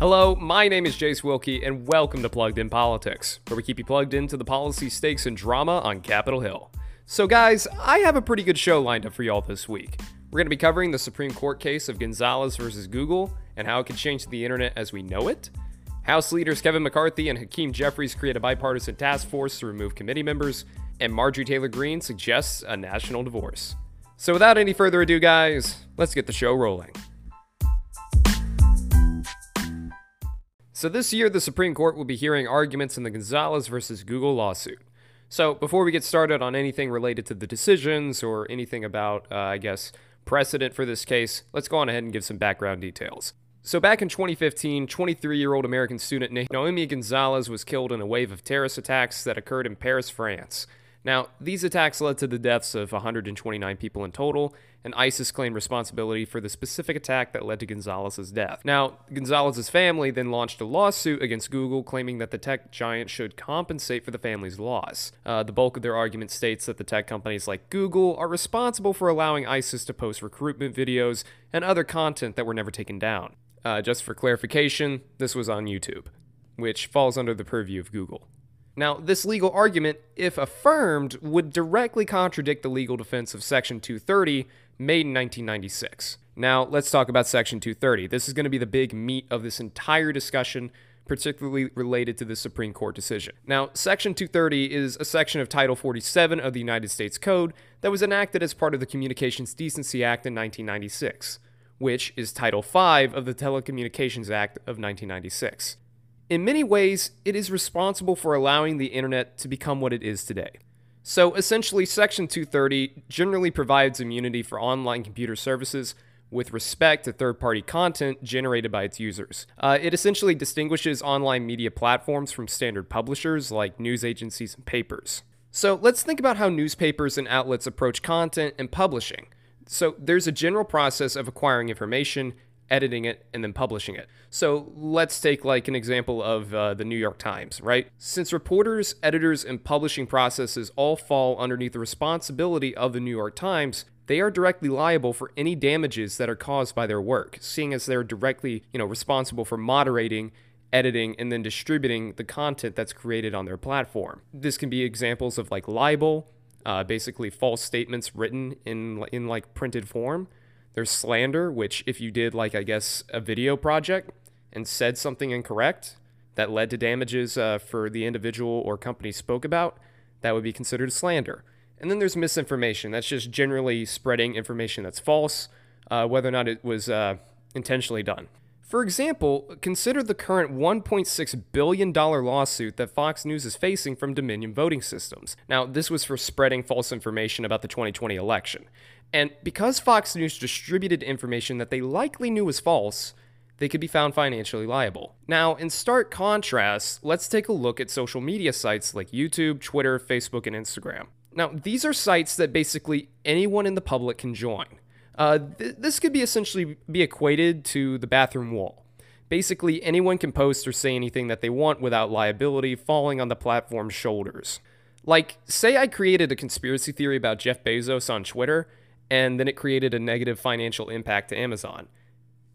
Hello, my name is Jace Wilkie, and welcome to Plugged In Politics, where we keep you plugged into the policy stakes and drama on Capitol Hill. So, guys, I have a pretty good show lined up for y'all this week. We're going to be covering the Supreme Court case of Gonzalez versus Google and how it could change the internet as we know it. House leaders Kevin McCarthy and Hakeem Jeffries create a bipartisan task force to remove committee members, and Marjorie Taylor Greene suggests a national divorce. So, without any further ado, guys, let's get the show rolling. So, this year, the Supreme Court will be hearing arguments in the Gonzalez versus Google lawsuit. So, before we get started on anything related to the decisions or anything about, uh, I guess, precedent for this case, let's go on ahead and give some background details. So, back in 2015, 23 year old American student Nohemi Gonzalez was killed in a wave of terrorist attacks that occurred in Paris, France. Now, these attacks led to the deaths of 129 people in total, and ISIS claimed responsibility for the specific attack that led to Gonzalez's death. Now, Gonzalez's family then launched a lawsuit against Google claiming that the tech giant should compensate for the family's loss. Uh, the bulk of their argument states that the tech companies like Google are responsible for allowing ISIS to post recruitment videos and other content that were never taken down. Uh, just for clarification, this was on YouTube, which falls under the purview of Google. Now, this legal argument, if affirmed, would directly contradict the legal defense of Section 230 made in 1996. Now, let's talk about Section 230. This is going to be the big meat of this entire discussion, particularly related to the Supreme Court decision. Now, Section 230 is a section of Title 47 of the United States Code that was enacted as part of the Communications Decency Act in 1996, which is Title 5 of the Telecommunications Act of 1996. In many ways, it is responsible for allowing the internet to become what it is today. So essentially, Section 230 generally provides immunity for online computer services with respect to third party content generated by its users. Uh, it essentially distinguishes online media platforms from standard publishers like news agencies and papers. So let's think about how newspapers and outlets approach content and publishing. So there's a general process of acquiring information editing it, and then publishing it. So let's take like an example of uh, the New York Times, right? Since reporters, editors, and publishing processes all fall underneath the responsibility of the New York Times, they are directly liable for any damages that are caused by their work, seeing as they're directly, you know, responsible for moderating editing and then distributing the content that's created on their platform. This can be examples of like libel, uh, basically false statements written in in like printed form, there's slander, which if you did like I guess a video project and said something incorrect that led to damages uh, for the individual or company spoke about, that would be considered slander. And then there's misinformation. That's just generally spreading information that's false, uh, whether or not it was uh, intentionally done. For example, consider the current $1.6 billion lawsuit that Fox News is facing from Dominion Voting Systems. Now, this was for spreading false information about the 2020 election. And because Fox News distributed information that they likely knew was false, they could be found financially liable. Now, in stark contrast, let's take a look at social media sites like YouTube, Twitter, Facebook, and Instagram. Now, these are sites that basically anyone in the public can join. Uh, th- this could be essentially be equated to the bathroom wall. Basically, anyone can post or say anything that they want without liability falling on the platform's shoulders. Like, say I created a conspiracy theory about Jeff Bezos on Twitter, and then it created a negative financial impact to Amazon.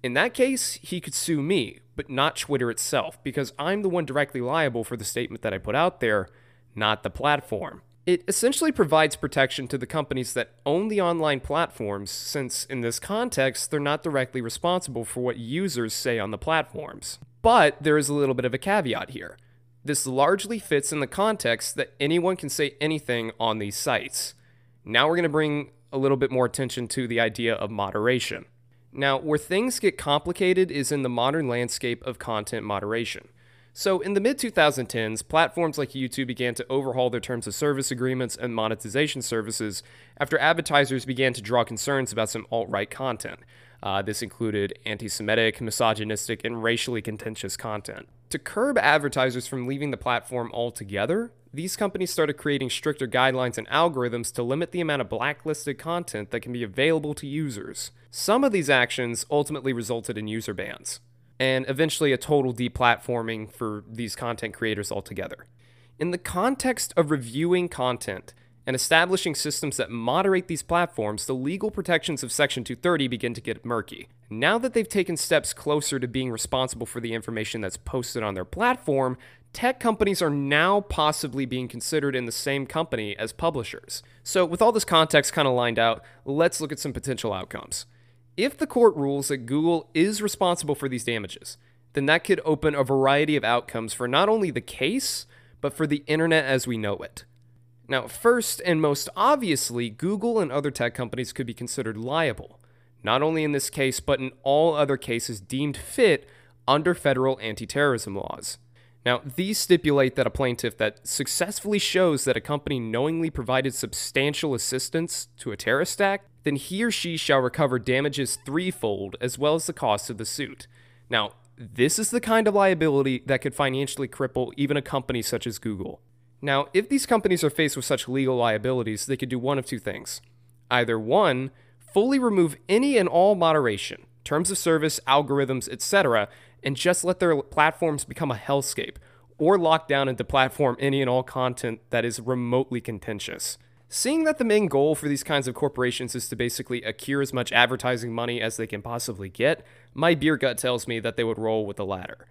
In that case, he could sue me, but not Twitter itself, because I'm the one directly liable for the statement that I put out there, not the platform. It essentially provides protection to the companies that own the online platforms, since in this context, they're not directly responsible for what users say on the platforms. But there is a little bit of a caveat here. This largely fits in the context that anyone can say anything on these sites. Now we're going to bring a little bit more attention to the idea of moderation. Now, where things get complicated is in the modern landscape of content moderation. So, in the mid 2010s, platforms like YouTube began to overhaul their terms of service agreements and monetization services after advertisers began to draw concerns about some alt right content. Uh, this included anti Semitic, misogynistic, and racially contentious content. To curb advertisers from leaving the platform altogether, these companies started creating stricter guidelines and algorithms to limit the amount of blacklisted content that can be available to users. Some of these actions ultimately resulted in user bans, and eventually a total deplatforming for these content creators altogether. In the context of reviewing content and establishing systems that moderate these platforms, the legal protections of Section 230 begin to get murky. Now that they've taken steps closer to being responsible for the information that's posted on their platform, tech companies are now possibly being considered in the same company as publishers. So, with all this context kind of lined out, let's look at some potential outcomes. If the court rules that Google is responsible for these damages, then that could open a variety of outcomes for not only the case, but for the internet as we know it. Now, first and most obviously, Google and other tech companies could be considered liable, not only in this case, but in all other cases deemed fit under federal anti terrorism laws. Now, these stipulate that a plaintiff that successfully shows that a company knowingly provided substantial assistance to a terrorist act, then he or she shall recover damages threefold as well as the cost of the suit. Now, this is the kind of liability that could financially cripple even a company such as Google. Now, if these companies are faced with such legal liabilities, they could do one of two things. Either one, fully remove any and all moderation, terms of service, algorithms, etc., and just let their platforms become a hellscape, or lock down and deplatform any and all content that is remotely contentious. Seeing that the main goal for these kinds of corporations is to basically accrue as much advertising money as they can possibly get, my beer gut tells me that they would roll with the latter.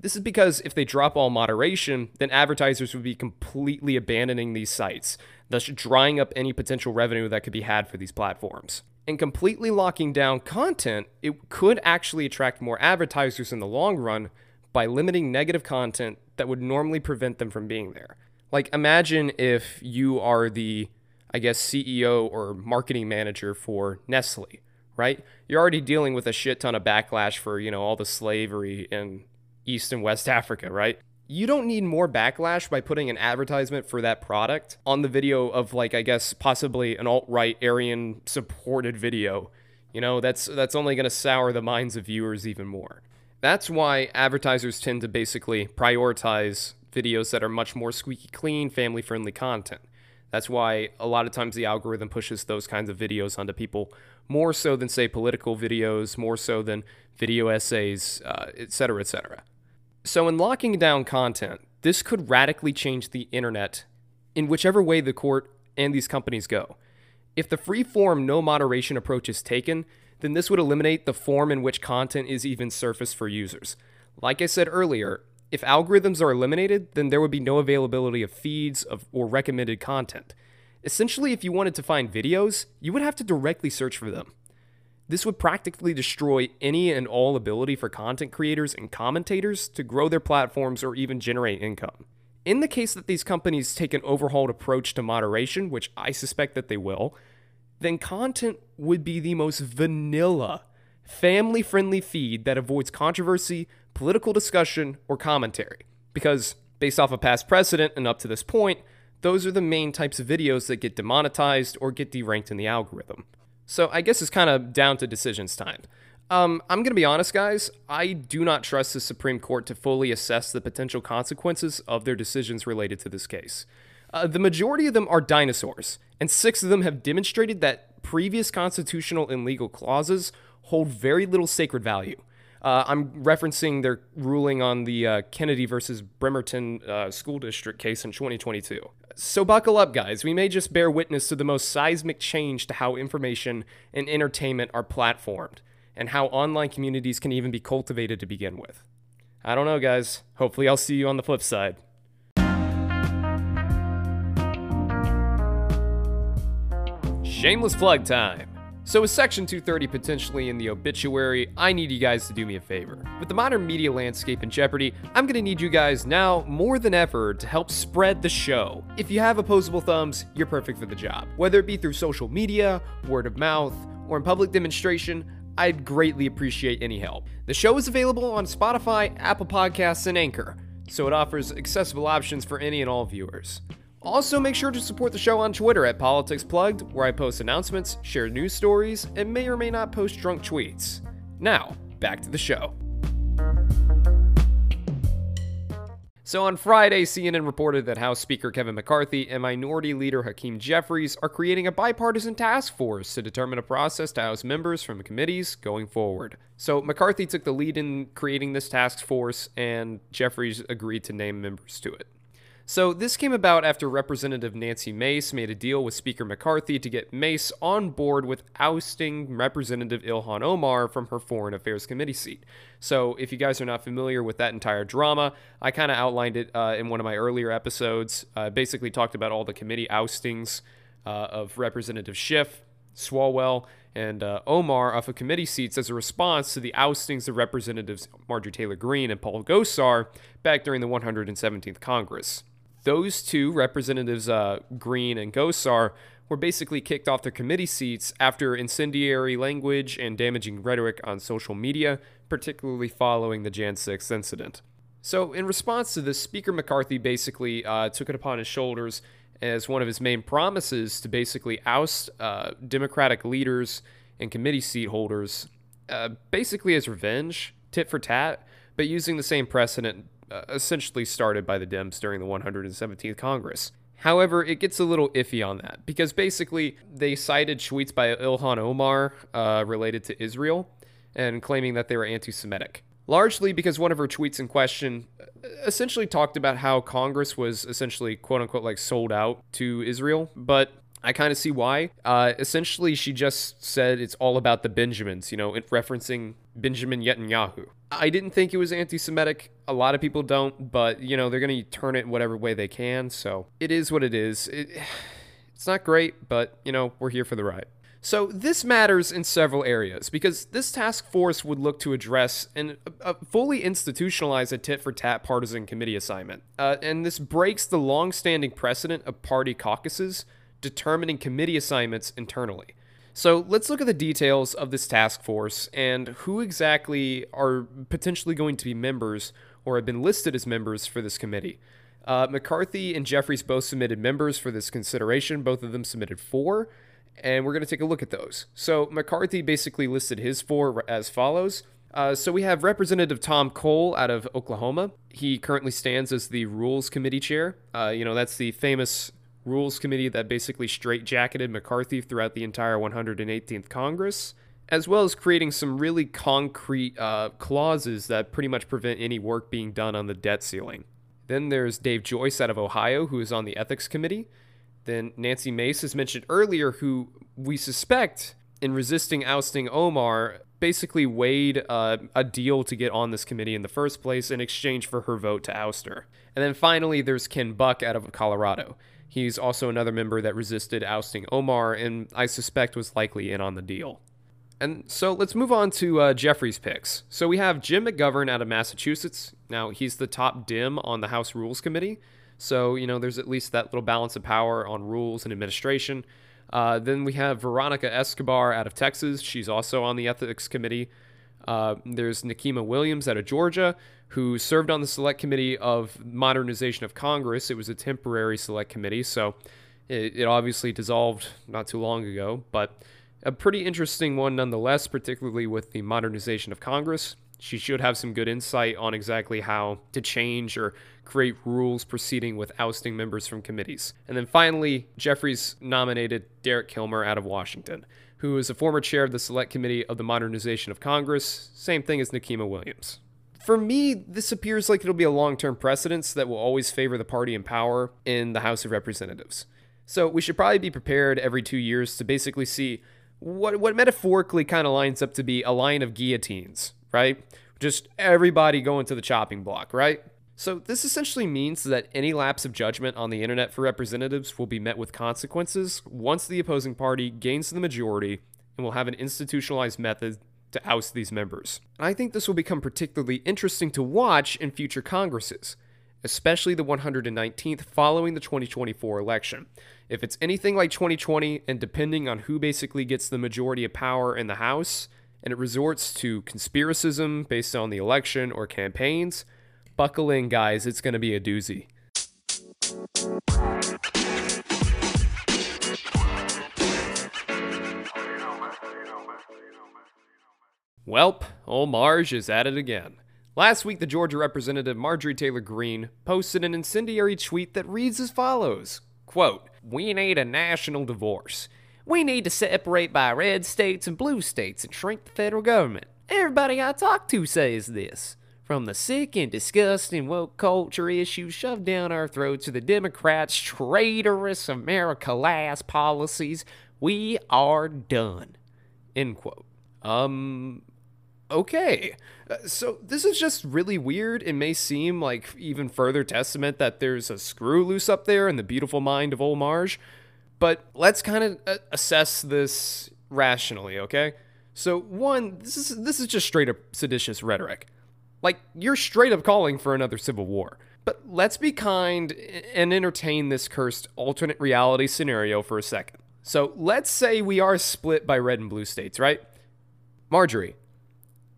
This is because if they drop all moderation, then advertisers would be completely abandoning these sites, thus drying up any potential revenue that could be had for these platforms. And completely locking down content, it could actually attract more advertisers in the long run by limiting negative content that would normally prevent them from being there. Like, imagine if you are the, I guess, CEO or marketing manager for Nestle, right? You're already dealing with a shit ton of backlash for, you know, all the slavery and East and West Africa, right? You don't need more backlash by putting an advertisement for that product on the video of like I guess possibly an alt-right Aryan supported video. You know, that's that's only going to sour the minds of viewers even more. That's why advertisers tend to basically prioritize videos that are much more squeaky clean, family friendly content. That's why a lot of times the algorithm pushes those kinds of videos onto people more so than, say, political videos, more so than video essays, uh, et cetera, et cetera. So, in locking down content, this could radically change the internet in whichever way the court and these companies go. If the free form, no moderation approach is taken, then this would eliminate the form in which content is even surfaced for users. Like I said earlier, if algorithms are eliminated, then there would be no availability of feeds of, or recommended content. Essentially, if you wanted to find videos, you would have to directly search for them. This would practically destroy any and all ability for content creators and commentators to grow their platforms or even generate income. In the case that these companies take an overhauled approach to moderation, which I suspect that they will, then content would be the most vanilla, family friendly feed that avoids controversy, political discussion, or commentary. Because, based off of past precedent and up to this point, those are the main types of videos that get demonetized or get deranked in the algorithm. So I guess it's kind of down to decisions time. Um, I'm going to be honest, guys. I do not trust the Supreme Court to fully assess the potential consequences of their decisions related to this case. Uh, the majority of them are dinosaurs, and six of them have demonstrated that previous constitutional and legal clauses hold very little sacred value. Uh, I'm referencing their ruling on the uh, Kennedy versus Bremerton uh, School District case in 2022. So buckle up, guys. We may just bear witness to the most seismic change to how information and entertainment are platformed, and how online communities can even be cultivated to begin with. I don't know, guys. Hopefully, I'll see you on the flip side. Shameless plug time. So, with Section 230 potentially in the obituary, I need you guys to do me a favor. With the modern media landscape in jeopardy, I'm gonna need you guys now more than ever to help spread the show. If you have opposable thumbs, you're perfect for the job. Whether it be through social media, word of mouth, or in public demonstration, I'd greatly appreciate any help. The show is available on Spotify, Apple Podcasts, and Anchor, so it offers accessible options for any and all viewers. Also, make sure to support the show on Twitter at Politics Plugged, where I post announcements, share news stories, and may or may not post drunk tweets. Now, back to the show. So on Friday, CNN reported that House Speaker Kevin McCarthy and Minority Leader Hakeem Jeffries are creating a bipartisan task force to determine a process to House members from committees going forward. So McCarthy took the lead in creating this task force, and Jeffries agreed to name members to it. So, this came about after Representative Nancy Mace made a deal with Speaker McCarthy to get Mace on board with ousting Representative Ilhan Omar from her Foreign Affairs Committee seat. So, if you guys are not familiar with that entire drama, I kind of outlined it uh, in one of my earlier episodes. Uh, basically, talked about all the committee oustings uh, of Representative Schiff, Swalwell, and uh, Omar off of committee seats as a response to the oustings of Representatives Marjorie Taylor Greene and Paul Gosar back during the 117th Congress those two representatives, uh, Greene and Gosar, were basically kicked off their committee seats after incendiary language and damaging rhetoric on social media, particularly following the Jan 6 incident. So, in response to this, Speaker McCarthy basically uh, took it upon his shoulders as one of his main promises to basically oust uh, Democratic leaders and committee seat holders, uh, basically as revenge, tit for tat, but using the same precedent essentially started by the Dems during the 117th Congress. However, it gets a little iffy on that because basically they cited tweets by Ilhan Omar uh, related to Israel and claiming that they were anti Semitic. Largely because one of her tweets in question uh, essentially talked about how Congress was essentially quote unquote like sold out to Israel, but I kind of see why. Uh, essentially, she just said it's all about the Benjamins, you know, referencing Benjamin Netanyahu. I didn't think it was anti Semitic. A lot of people don't, but, you know, they're going to turn it whatever way they can. So it is what it is. It, it's not great, but, you know, we're here for the ride. So this matters in several areas because this task force would look to address and fully institutionalize a tit for tat partisan committee assignment. Uh, and this breaks the long standing precedent of party caucuses determining committee assignments internally. So let's look at the details of this task force and who exactly are potentially going to be members or have been listed as members for this committee. Uh, McCarthy and Jeffries both submitted members for this consideration. Both of them submitted four, and we're going to take a look at those. So McCarthy basically listed his four as follows. Uh, so we have Representative Tom Cole out of Oklahoma. He currently stands as the Rules Committee chair. Uh, you know, that's the famous Rules Committee that basically straitjacketed McCarthy throughout the entire 118th Congress, as well as creating some really concrete uh, clauses that pretty much prevent any work being done on the debt ceiling. Then there's Dave Joyce out of Ohio, who is on the Ethics Committee. Then Nancy Mace, as mentioned earlier, who we suspect in resisting ousting Omar basically weighed uh, a deal to get on this committee in the first place in exchange for her vote to oust her. And then finally, there's Ken Buck out of Colorado. He's also another member that resisted ousting Omar and I suspect was likely in on the deal. And so let's move on to uh, Jeffries' picks. So we have Jim McGovern out of Massachusetts. Now, he's the top Dem on the House Rules Committee. So, you know, there's at least that little balance of power on rules and administration. Uh, then we have Veronica Escobar out of Texas. She's also on the Ethics Committee. Uh, there's Nikema Williams out of Georgia, who served on the Select Committee of Modernization of Congress. It was a temporary Select Committee, so it, it obviously dissolved not too long ago, but a pretty interesting one nonetheless, particularly with the modernization of Congress. She should have some good insight on exactly how to change or create rules proceeding with ousting members from committees. And then finally, Jeffries nominated Derek Kilmer out of Washington who is a former chair of the Select Committee of the Modernization of Congress, same thing as Nikema Williams. For me, this appears like it'll be a long term precedence that will always favor the party in power in the House of Representatives. So we should probably be prepared every two years to basically see what, what metaphorically kind of lines up to be a line of guillotines, right? Just everybody going to the chopping block, right? So, this essentially means that any lapse of judgment on the internet for representatives will be met with consequences once the opposing party gains the majority and will have an institutionalized method to oust these members. I think this will become particularly interesting to watch in future Congresses, especially the 119th following the 2024 election. If it's anything like 2020, and depending on who basically gets the majority of power in the House, and it resorts to conspiracism based on the election or campaigns, Buckle in, guys. It's going to be a doozy. Welp, old Marge is at it again. Last week, the Georgia representative Marjorie Taylor Greene posted an incendiary tweet that reads as follows quote, We need a national divorce. We need to separate by red states and blue states and shrink the federal government. Everybody I talk to says this. From the sick and disgusting woke culture issues shoved down our throats to the Democrats' traitorous America last policies, we are done. End quote. Um, okay. Uh, so this is just really weird. It may seem like even further testament that there's a screw loose up there in the beautiful mind of old Marge. But let's kind of uh, assess this rationally, okay? So one, this is this is just straight up seditious rhetoric. Like, you're straight up calling for another civil war. But let's be kind and entertain this cursed alternate reality scenario for a second. So let's say we are split by red and blue states, right? Marjorie,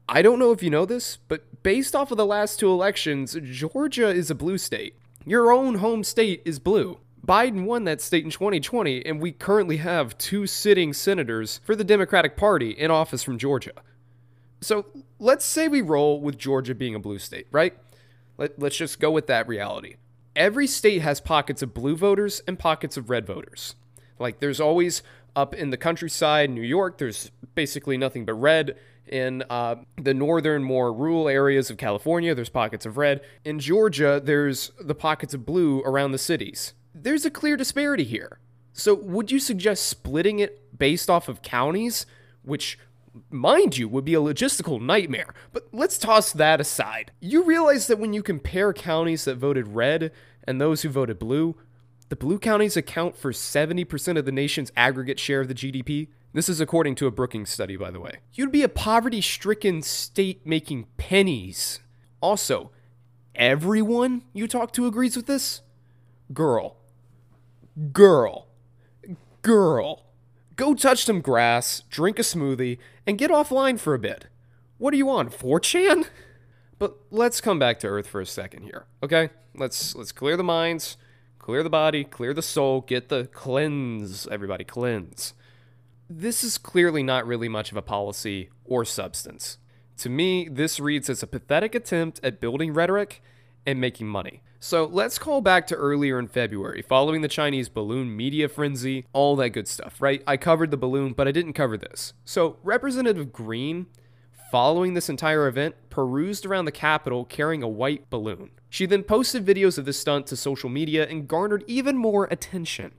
I don't know if you know this, but based off of the last two elections, Georgia is a blue state. Your own home state is blue. Biden won that state in 2020, and we currently have two sitting senators for the Democratic Party in office from Georgia. So let's say we roll with Georgia being a blue state, right? Let, let's just go with that reality. Every state has pockets of blue voters and pockets of red voters. Like there's always up in the countryside, New York, there's basically nothing but red. In uh, the northern, more rural areas of California, there's pockets of red. In Georgia, there's the pockets of blue around the cities. There's a clear disparity here. So, would you suggest splitting it based off of counties, which mind you, would be a logistical nightmare. But let's toss that aside. You realize that when you compare counties that voted red and those who voted blue, the blue counties account for 70% of the nation's aggregate share of the GDP. This is according to a Brookings study, by the way. You'd be a poverty stricken state making pennies. Also, everyone you talk to agrees with this? Girl. Girl. Girl. Go touch some grass, drink a smoothie, and get offline for a bit. What are you on, 4chan? But let's come back to Earth for a second here, okay? Let's let's clear the minds, clear the body, clear the soul, get the cleanse, everybody cleanse. This is clearly not really much of a policy or substance. To me, this reads as a pathetic attempt at building rhetoric and making money. So let's call back to earlier in February, following the Chinese balloon media frenzy, all that good stuff, right? I covered the balloon, but I didn't cover this. So Representative Greene, following this entire event, perused around the Capitol carrying a white balloon. She then posted videos of this stunt to social media and garnered even more attention.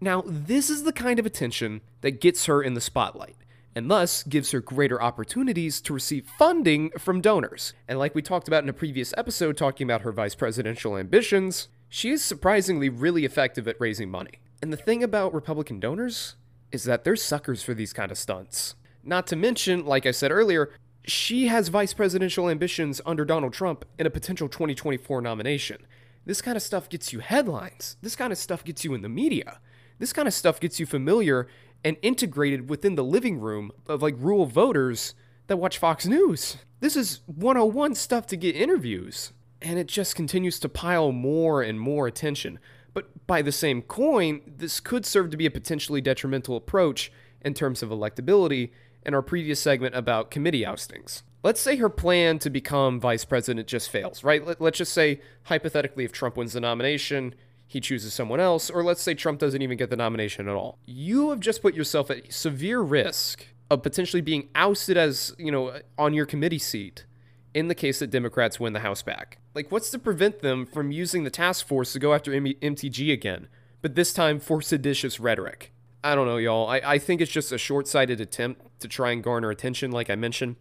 Now, this is the kind of attention that gets her in the spotlight and thus gives her greater opportunities to receive funding from donors. And like we talked about in a previous episode talking about her vice presidential ambitions, she is surprisingly really effective at raising money. And the thing about Republican donors is that they're suckers for these kind of stunts. Not to mention, like I said earlier, she has vice presidential ambitions under Donald Trump in a potential 2024 nomination. This kind of stuff gets you headlines. This kind of stuff gets you in the media. This kind of stuff gets you familiar and integrated within the living room of like rural voters that watch Fox News. This is 101 stuff to get interviews. And it just continues to pile more and more attention. But by the same coin, this could serve to be a potentially detrimental approach in terms of electability in our previous segment about committee oustings. Let's say her plan to become vice president just fails, right? Let's just say, hypothetically, if Trump wins the nomination, he chooses someone else, or let's say Trump doesn't even get the nomination at all. You have just put yourself at severe risk of potentially being ousted as, you know, on your committee seat in the case that Democrats win the House back. Like, what's to prevent them from using the task force to go after M- MTG again, but this time for seditious rhetoric? I don't know, y'all. I, I think it's just a short sighted attempt to try and garner attention, like I mentioned,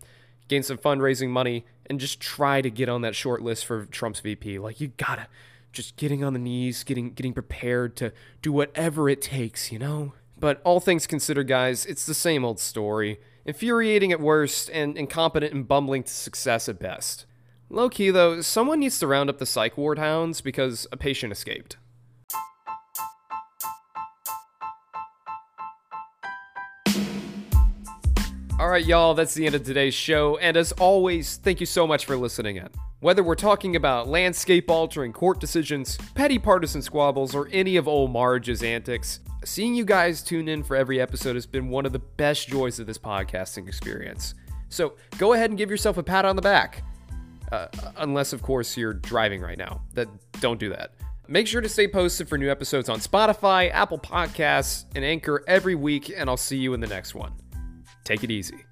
gain some fundraising money, and just try to get on that short list for Trump's VP. Like, you gotta just getting on the knees, getting getting prepared to do whatever it takes, you know? But all things considered, guys, it's the same old story. Infuriating at worst and incompetent and bumbling to success at best. Low key though, someone needs to round up the psych ward hounds because a patient escaped. All right, y'all, that's the end of today's show. And as always, thank you so much for listening in. Whether we're talking about landscape altering court decisions, petty partisan squabbles, or any of old Marge's antics, seeing you guys tune in for every episode has been one of the best joys of this podcasting experience. So go ahead and give yourself a pat on the back. Uh, unless, of course, you're driving right now. That don't do that. Make sure to stay posted for new episodes on Spotify, Apple Podcasts, and Anchor every week, and I'll see you in the next one. Take it easy.